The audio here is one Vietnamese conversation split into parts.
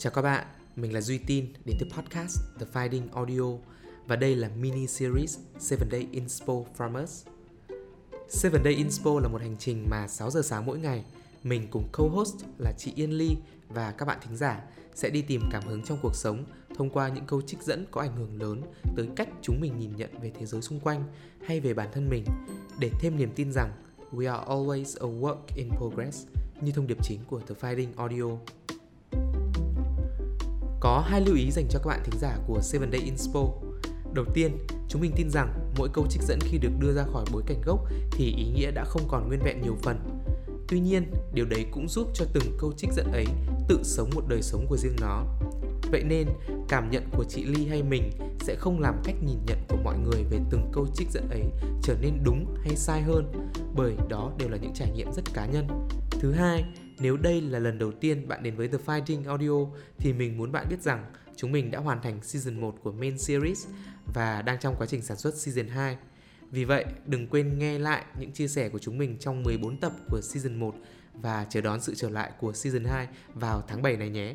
Chào các bạn, mình là Duy Tin đến từ podcast The Finding Audio và đây là mini series 7 Day Inspo from Us. 7 Day Inspo là một hành trình mà 6 giờ sáng mỗi ngày mình cùng co-host là chị Yên Ly và các bạn thính giả sẽ đi tìm cảm hứng trong cuộc sống thông qua những câu trích dẫn có ảnh hưởng lớn tới cách chúng mình nhìn nhận về thế giới xung quanh hay về bản thân mình để thêm niềm tin rằng we are always a work in progress như thông điệp chính của The Finding Audio. Có hai lưu ý dành cho các bạn thính giả của 7 Day Inspo. Đầu tiên, chúng mình tin rằng mỗi câu trích dẫn khi được đưa ra khỏi bối cảnh gốc thì ý nghĩa đã không còn nguyên vẹn nhiều phần. Tuy nhiên, điều đấy cũng giúp cho từng câu trích dẫn ấy tự sống một đời sống của riêng nó. Vậy nên, cảm nhận của chị Ly hay mình sẽ không làm cách nhìn nhận của mọi người về từng câu trích dẫn ấy trở nên đúng hay sai hơn, bởi đó đều là những trải nghiệm rất cá nhân. Thứ hai, nếu đây là lần đầu tiên bạn đến với The Finding Audio thì mình muốn bạn biết rằng chúng mình đã hoàn thành season 1 của main series và đang trong quá trình sản xuất season 2. Vì vậy, đừng quên nghe lại những chia sẻ của chúng mình trong 14 tập của season 1 và chờ đón sự trở lại của season 2 vào tháng 7 này nhé.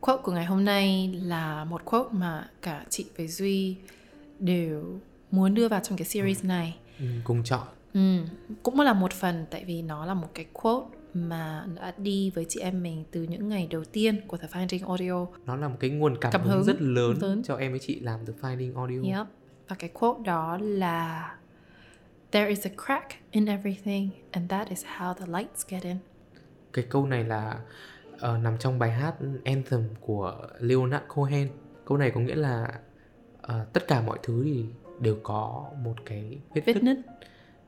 Quote của ngày hôm nay là một quote mà cả chị với Duy đều muốn đưa vào trong cái series này. Ừ, cùng chọn. Ừ, cũng là một phần tại vì nó là một cái quote mà đã đi với chị em mình từ những ngày đầu tiên của The Finding Audio. Nó là một cái nguồn cảm, Cảm hứng, hứng rất lớn, lớn. cho em với chị làm The Finding Audio. Yep. Và cái quote đó là There is a crack in everything and that is how the lights get in. Cái câu này là ờ, nằm trong bài hát Anthem của Leonard Cohen. Câu này có nghĩa là ờ, tất cả mọi thứ thì đều có một cái vết, Vết nứt.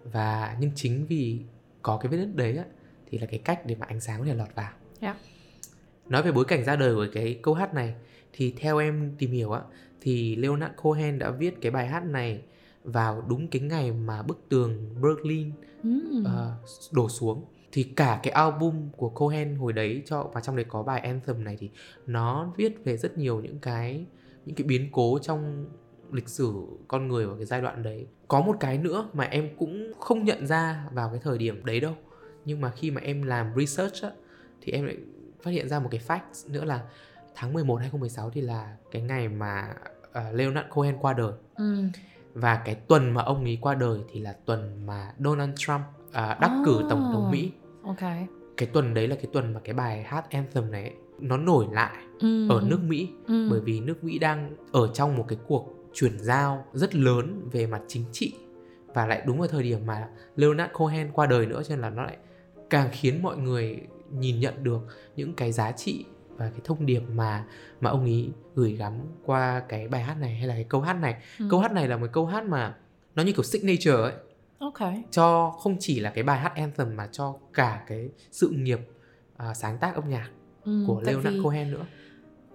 Và nhưng chính vì có cái vết nứt đấy á thì là cái cách để mà ánh sáng có thể lọt vào. Yeah. Nói về bối cảnh ra đời của cái câu hát này thì theo em tìm hiểu á thì Leonard Cohen đã viết cái bài hát này vào đúng cái ngày mà bức tường Berlin Mm. ờ, đổ xuống thì cả cái album của Cohen hồi đấy cho và trong đấy có bài Anthem này thì nó viết về rất nhiều những cái những cái biến cố trong lịch sử con người ở cái giai đoạn đấy có một cái nữa mà em cũng không nhận ra vào cái thời điểm đấy đâu nhưng mà khi mà em làm research á, thì em lại phát hiện ra một cái fact nữa là tháng 11 2016 thì là cái ngày mà ờ, Leonard Cohen qua đời Mm. và cái tuần mà ông ấy qua đời thì là tuần mà Donald Trump à, đắc cử tổng thống Oh. Mỹ Ok. cái tuần đấy là cái tuần mà cái bài hát Anthem này ấy, nó nổi lại Mm. ở nước Mỹ Mm. bởi vì nước Mỹ đang ở trong một cái cuộc chuyển giao rất lớn về mặt chính trị và lại đúng vào thời điểm mà Leonard Cohen qua đời nữa cho nên là nó lại càng khiến mọi người nhìn nhận được những cái giá trị và cái thông điệp mà mà ông ấy gửi gắm qua cái bài hát này hay là cái câu hát này Ừ. câu hát này là một câu hát mà nó như kiểu signature ấy Ok. cho không chỉ là cái bài hát anthem mà cho cả cái sự nghiệp à, sáng tác âm nhạc Ừ, của Leonard vì- Cohen nữa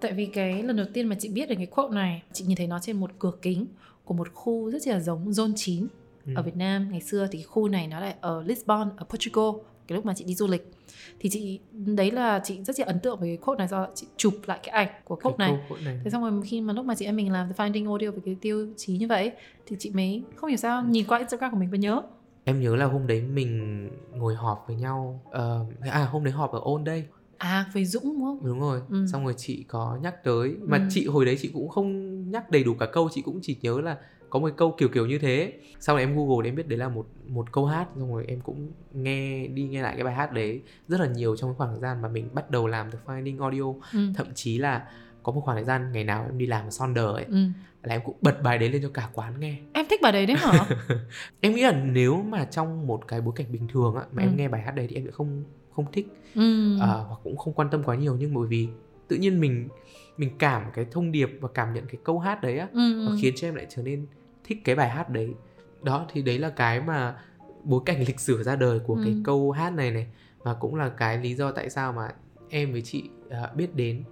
Tại vì cái lần đầu tiên mà chị biết được cái quote này Chị nhìn thấy nó trên một cửa kính Của một khu rất là giống Zone 9 Ừ. Ở Việt Nam. Ngày xưa thì khu này nó lại ở Lisbon, ở Portugal Cái lúc mà chị đi du lịch. Thì chị, đấy là chị rất là ấn tượng với cái quote này Do chị chụp lại cái ảnh của quote này. này. Thế xong rồi khi mà lúc mà chị em mình làm The Finding Audio với cái tiêu chí như vậy Thì chị mới không hiểu sao nhìn qua Instagram của mình và nhớ. Em nhớ là hôm đấy mình ngồi họp với nhau ờ, à hôm đấy họp ở ôn đây À với Dũng đúng không? đúng rồi Ừ. xong rồi chị có nhắc tới mà Ừ. chị hồi đấy chị cũng không nhắc đầy đủ cả câu chị cũng chỉ nhớ là có một câu kiểu kiểu như thế sau này em google để em biết đấy là một một câu hát xong rồi em cũng nghe đi nghe lại cái bài hát đấy rất là nhiều trong cái khoảng thời gian mà mình bắt đầu làm The Finding Audio Ừ. thậm chí là có một khoảng thời gian ngày nào em đi làm Sonder ấy ừ. là em cũng bật bài đấy lên cho cả quán nghe Em thích bài đấy đấy hả? em nghĩ là nếu mà trong một cái bối cảnh bình thường á mà Ừ. em nghe bài hát đấy thì em sẽ không không thích ừ. à, hoặc cũng không quan tâm quá nhiều nhưng bởi vì tự nhiên mình mình cảm cái thông điệp và cảm nhận cái câu hát đấy á ừ. nó khiến cho em lại trở nên thích cái bài hát đấy đó thì đấy là cái mà bối cảnh lịch sử ra đời của cái Ừ. câu hát này này và cũng là cái lý do tại sao mà em với chị à, biết đến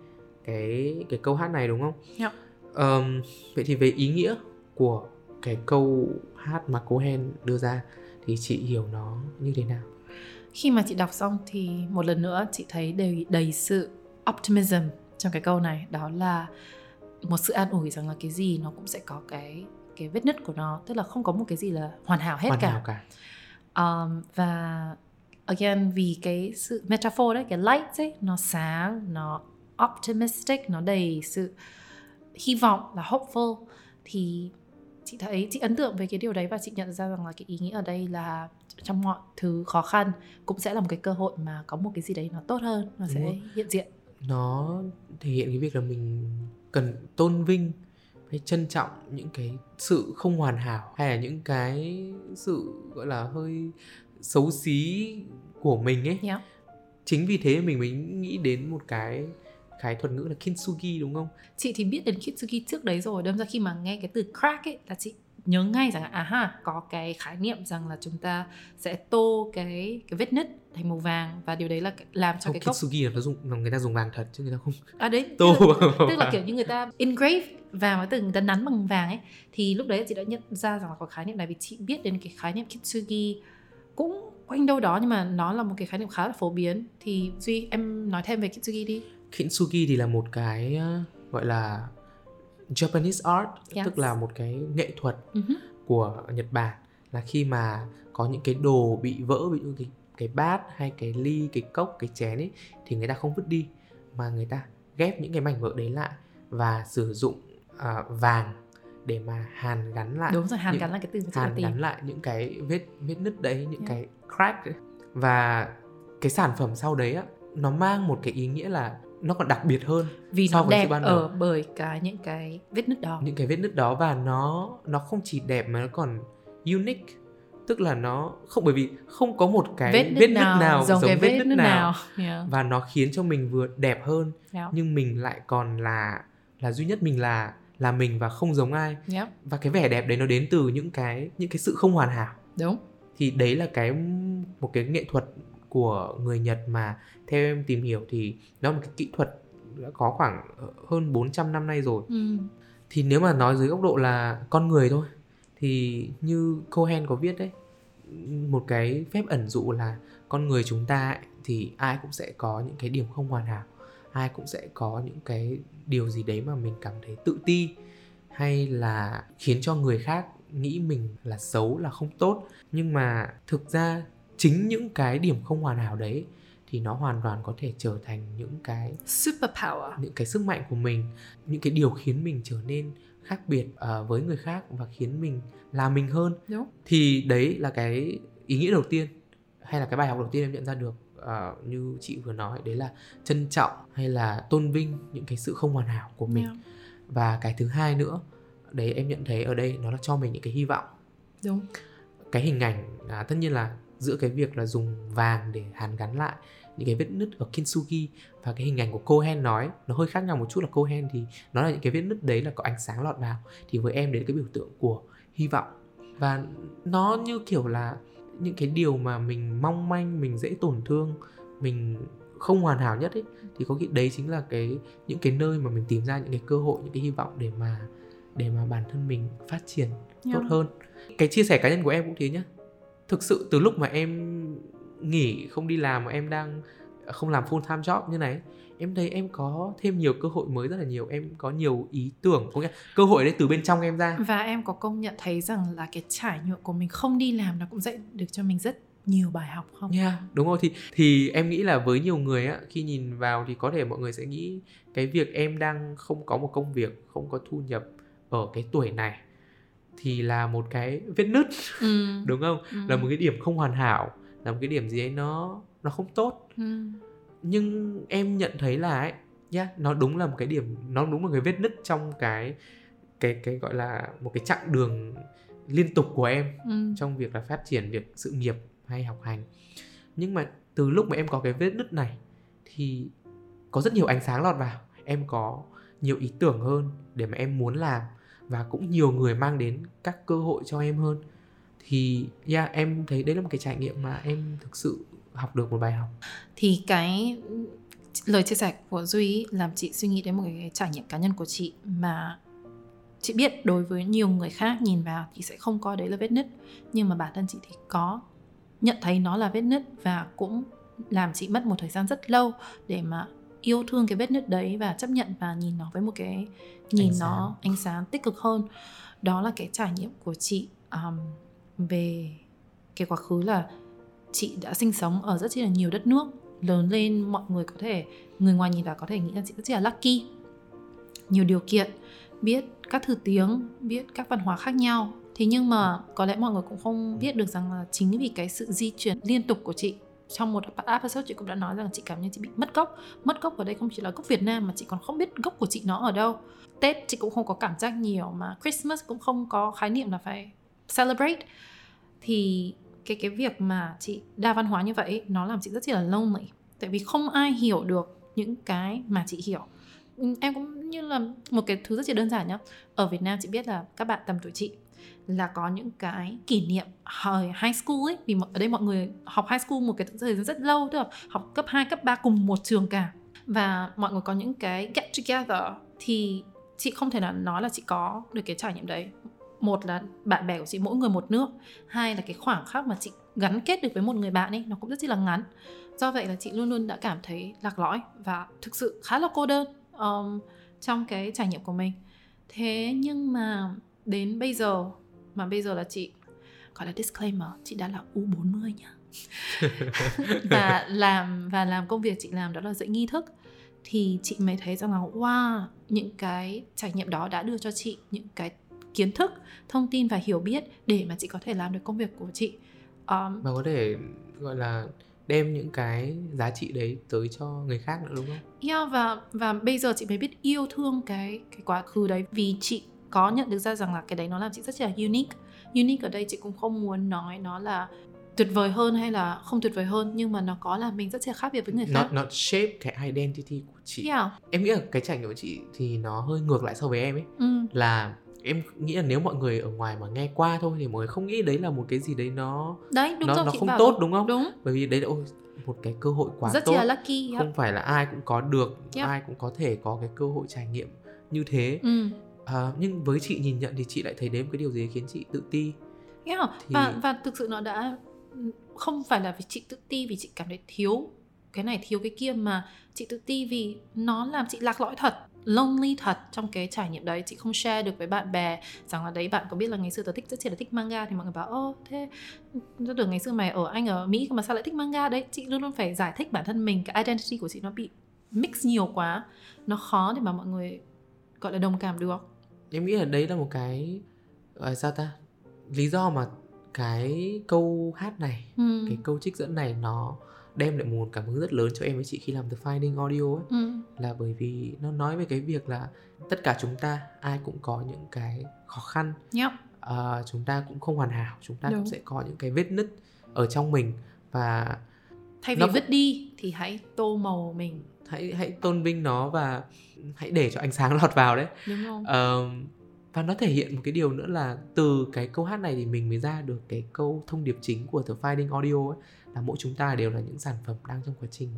cái cái câu hát này đúng không? Dạ. Ờm, vậy thì về ý nghĩa của cái câu hát mà Cohen đưa ra thì chị hiểu nó như thế nào? Khi mà chị đọc xong thì một lần nữa chị thấy đầy đầy sự optimism trong cái câu này. Đó là một sự an ủi rằng là cái gì nó cũng sẽ có cái cái vết nứt của nó. Tức là không có một cái gì là hoàn hảo hết Hoàn cả. hảo cả. Um, và again vì cái sự metaphor đấy cái light ấy nó sáng nó optimistic nó đầy sự hy vọng là hopeful thì chị thấy chị ấn tượng với cái điều đấy và chị nhận ra rằng là cái ý nghĩa ở đây là trong mọi thứ khó khăn cũng sẽ là một cái cơ hội mà có một cái gì đấy nó tốt hơn nó Đúng sẽ rồi. hiện diện nó thể hiện cái việc là mình cần tôn vinh hay trân trọng những cái sự không hoàn hảo hay là những cái sự gọi là hơi xấu xí của mình ấy yeah. chính vì thế mình mới nghĩ đến một cái cái thuật ngữ là kintsugi đúng không? Chị thì biết đến Kitsugi trước đấy rồi. Đâm ra khi mà nghe cái từ crack ấy là chị nhớ ngay rằng à ha có cái khái niệm rằng là chúng ta sẽ tô cái cái vết nứt thành màu vàng và điều đấy là làm cho không cái cốc kintsugi là nó dùng là người ta dùng vàng thật chứ người ta không à đấy. tô. Tức là, tức là kiểu như người ta engrave vàng và từ người ta nắn bằng vàng ấy. Thì lúc đấy chị đã nhận ra rằng là có khái niệm này vì chị biết đến cái khái niệm Kitsugi cũng quanh đâu đó nhưng mà nó là một cái khái niệm khá là phổ biến. Thì duy em nói thêm về Kitsugi đi kintsugi thì là một cái uh, gọi là Japanese art Yes. tức là một cái nghệ thuật uh-huh. của Nhật Bản là khi mà có những cái đồ bị vỡ ví dụ cái cái bát hay cái ly cái cốc cái chén ấy thì người ta không vứt đi mà người ta ghép những cái mảnh vỡ đấy lại và sử dụng à, vàng để mà hàn gắn lại đúng rồi hàn những- gắn là cái từ hàn tìm gắn lại những cái vết vết nứt đấy những Yeah. cái crack ấy. và cái sản phẩm sau đấy á nó mang một cái ý nghĩa là nó còn đặc biệt hơn vì so nó với đẹp ban ở bởi cái những cái vết nứt đó. Những cái vết nứt đó và nó nó không chỉ đẹp mà nó còn unique. Tức là nó không bởi vì không có một cái vết nứt, nào, giống, cái vết vết nứt nứt nào, nào, Yeah. và nó khiến cho mình vừa đẹp hơn. Yeah. nhưng mình lại còn là là duy nhất mình là là mình và không giống ai. Yeah. và cái vẻ đẹp đấy nó đến từ những cái những cái sự không hoàn hảo. Đúng. Thì đấy là cái một cái nghệ thuật của người Nhật mà theo em tìm hiểu thì nó là một cái kỹ thuật đã có khoảng hơn 400 năm nay rồi ừ. thì nếu mà nói dưới góc độ là con người thôi thì như Cohen có viết đấy một cái phép ẩn dụ là con người chúng ta ấy, thì ai cũng sẽ có những cái điểm không hoàn hảo ai cũng sẽ có những cái điều gì đấy mà mình cảm thấy tự ti hay là khiến cho người khác nghĩ mình là xấu là không tốt nhưng mà thực ra chính những cái điểm không hoàn hảo đấy thì nó hoàn toàn có thể trở thành những cái super power những cái sức mạnh của mình những cái điều khiến mình trở nên khác biệt ờ, với người khác và khiến mình là mình hơn. Đúng. Thì đấy là cái ý nghĩa đầu tiên hay là cái bài học đầu tiên em nhận ra được ờ, như chị vừa nói đấy là trân trọng hay là tôn vinh những cái sự không hoàn hảo của mình. Yeah. và cái thứ hai nữa đấy em nhận thấy ở đây nó là cho mình những cái hy vọng. Đúng. Cái hình ảnh à, tất nhiên là giữa cái việc là dùng vàng để hàn gắn lại những cái vết nứt ở kintsugi và cái hình ảnh của Cohen nói nó hơi khác nhau một chút là Cohen thì nó là những cái vết nứt đấy là có ánh sáng lọt vào thì với em đấy là cái biểu tượng của hy vọng. Và nó như kiểu là những cái điều mà mình mong manh mình dễ tổn thương mình không hoàn hảo nhất ấy thì có khi đấy chính là cái những cái nơi mà mình tìm ra những cái cơ hội những cái hy vọng để mà để mà bản thân mình phát triển tốt Yeah. hơn. Cái chia sẻ cá nhân của em cũng thế nhá thực sự từ lúc mà em nghỉ không đi làm mà em đang không làm full time job như này em thấy em có thêm nhiều cơ hội mới rất là nhiều em có nhiều ý tưởng có nghĩa cơ hội đấy từ bên trong em ra. Và em có công nhận thấy rằng là cái trải nghiệm của mình không đi làm nó cũng dạy được cho mình rất nhiều bài học không? Yeah, đúng rồi. Thì thì em nghĩ là với nhiều người á khi nhìn vào thì có thể mọi người sẽ nghĩ cái việc em đang không có một công việc, không có thu nhập ở cái tuổi này thì là một cái vết nứt ừ. đúng không? Ừ. Là một cái điểm không hoàn hảo, là một cái điểm gì ấy nó nó không tốt. ừ. Nhưng em nhận thấy là ấy, yeah, nó đúng là một cái điểm nó đúng là cái vết nứt trong cái cái cái gọi là một cái chặng đường liên tục của em Ừ. trong việc là phát triển việc sự nghiệp hay học hành nhưng mà từ lúc mà em có cái vết nứt này thì có rất nhiều ánh sáng lọt vào em có nhiều ý tưởng hơn để mà em muốn làm và cũng nhiều người mang đến các cơ hội cho em hơn. Thì yeah, em thấy đấy là một cái trải nghiệm mà em thực sự học được một bài học. Thì cái lời chia sẻ của duy làm chị suy nghĩ đến một cái trải nghiệm cá nhân của chị mà chị biết đối với nhiều người khác nhìn vào thì sẽ không coi đấy là vết nứt. Nhưng mà bản thân chị thì có nhận thấy nó là vết nứt và cũng làm chị mất một thời gian rất lâu để mà yêu thương cái vết nứt đấy và chấp nhận và nhìn nó với một cái nhìn Ánh nó ánh sáng tích cực hơn. Đó là cái trải nghiệm của chị um, về cái quá khứ là chị đã sinh sống ở rất là nhiều đất nước lớn lên mọi người có thể người ngoài nhìn vào có thể nghĩ là chị rất là lucky. Nhiều điều kiện biết các thứ tiếng biết các văn hóa khác nhau. Thế nhưng mà có lẽ mọi người cũng không biết được rằng là chính vì cái sự di chuyển liên tục của chị trong một episode chị cũng đã nói rằng chị cảm nhận chị bị mất gốc. Mất gốc ở đây không chỉ là gốc Việt Nam mà chị còn không biết gốc của chị nó ở đâu. Tết chị cũng không có cảm giác nhiều mà Christmas cũng không có khái niệm là phải celebrate. Thì cái cái việc mà chị đa văn hóa như vậy nó làm chị rất là lonely. Tại vì không ai hiểu được những cái mà chị hiểu. Em cũng như là một cái thứ rất là đơn giản nhá. Ở Việt Nam chị biết là các bạn tầm tuổi chị là có những cái kỷ niệm hồi high school ấy. Vì ở đây mọi người học high school một cái thời gian rất lâu tức là học cấp 2, cấp 3 cùng một trường cả. Và mọi người có những cái get together thì chị không thể nào nói là chị có được cái trải nghiệm đấy. Một là bạn bè của chị mỗi người một nước. Hai là cái khoảng khắc mà chị gắn kết được với một người bạn ấy nó cũng rất là ngắn. Do vậy là chị luôn luôn đã cảm thấy lạc lõi và thực sự khá là cô đơn um, trong cái trải nghiệm của mình. Thế nhưng mà đến bây giờ mà bây giờ là chị gọi là disclaimer chị đã là U40 nhá. Và làm và làm công việc chị làm đó là dạy nghi thức. Thì chị mới thấy rằng là wow những cái trải nghiệm đó đã đưa cho chị những cái kiến thức thông tin và hiểu biết để mà chị có thể làm được công việc của chị. Um, và có thể gọi là đem những cái giá trị đấy tới cho người khác nữa đúng không? Yeah và và bây giờ chị mới biết yêu thương cái cái quá khứ đấy. Vì chị có nhận được ra rằng là cái đấy nó làm chị rất là unique. Unique ở đây chị cũng không muốn nói nó là tuyệt vời hơn hay là không tuyệt vời hơn nhưng mà nó có là mình rất là khác biệt với người khác. Not shape cái identity của chị. Yeah. Em nghĩ là cái trải nghiệm của chị thì nó hơi ngược lại so với em ấy. Ừ. Là em nghĩ là nếu mọi người ở ngoài mà nghe qua thôi thì mọi người không nghĩ đấy là một cái gì đấy nó đấy đúng nó, rồi, nó không tốt đúng không đúng bởi vì đấy là ôi, một cái cơ hội quá rất tốt là lucky không phải là ai cũng có được yep. ai cũng có thể có cái cơ hội trải nghiệm như thế ừ. À, nhưng với chị nhìn nhận thì chị lại thấy đấy một cái điều gì khiến chị tự ti. Yeah. thì... và và thực sự nó đã không phải là vì chị tự ti vì chị cảm thấy thiếu cái này thiếu cái kia mà chị tự ti vì nó làm chị lạc lõi thật lonely thật trong cái trải nghiệm đấy. Chị không share được với bạn bè rằng là đấy bạn có biết là ngày xưa tớ thích rất chỉ là thích manga? Thì mọi người bảo ô thế rất được ngày xưa mày ở anh ở mỹ mà sao lại thích manga? Đấy chị luôn luôn phải giải thích bản thân mình. Cái identity của chị nó bị mix nhiều quá nó khó để mà mọi người gọi là đồng cảm được em nghĩ là đấy là một cái gọi sao ta lý do mà cái câu hát này ừ. cái câu trích dẫn này nó đem lại một cảm hứng rất lớn cho em với chị khi làm The Finding Audio ấy ừ. là bởi vì nó nói về cái việc là tất cả chúng ta ai cũng có những cái khó khăn yep. à, chúng ta cũng không hoàn hảo chúng ta Đúng. cũng sẽ có những cái vết nứt ở trong mình và thay vì nó... vứt đi thì hãy tô màu mình hãy hãy tôn vinh nó và hãy để cho ánh sáng lọt vào đấy Đúng không? Uh, và nó thể hiện một cái điều nữa là từ cái câu hát này thì mình mới ra được cái câu thông điệp chính của The Finding Audio ấy là mỗi chúng ta đều là những sản phẩm đang trong quá trình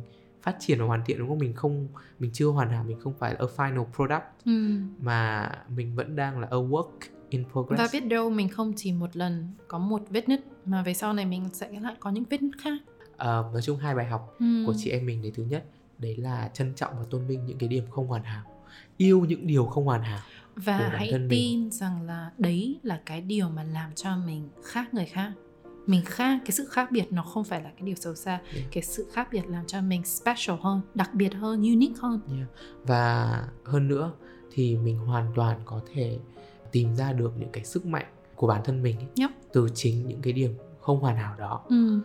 phát triển và hoàn thiện đúng không mình không mình chưa hoàn hảo mình không phải là a final product ừ. mà mình vẫn đang là a work in progress và biết đâu mình không chỉ một lần có một vết nứt mà về sau này mình sẽ lại có những vết nứt khác à, nói chung hai bài học ừ. của chị em mình đấy thứ nhất đấy là trân trọng và tôn vinh những cái điểm không hoàn hảo yêu những điều không hoàn hảo và hãy tin mình. rằng là đấy là cái điều mà làm cho mình khác người khác mình khác cái sự khác biệt nó không phải là cái điều xấu xa yeah. cái sự khác biệt làm cho mình special hơn đặc biệt hơn unique hơn yeah. và hơn nữa thì mình hoàn toàn có thể tìm ra được những cái sức mạnh của bản thân mình ấy, yep. từ chính những cái điểm không hoàn hảo đó ừ.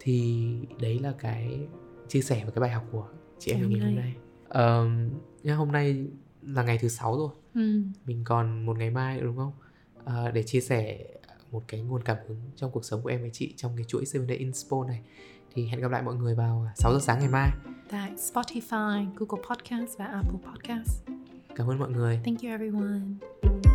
thì đấy là cái chia sẻ và cái bài học của chị em mình hôm nay um, hôm nay là ngày thứ sáu rồi ừ. mình còn một ngày mai đúng không uh, để chia sẻ một cái nguồn cảm hứng trong cuộc sống của em với chị trong cái chuỗi 7 Day Inspo này thì hẹn gặp lại mọi người vào 6 giờ sáng ngày mai tại Spotify, Google Podcast và Apple Podcast. Cảm ơn mọi người. Thank you everyone.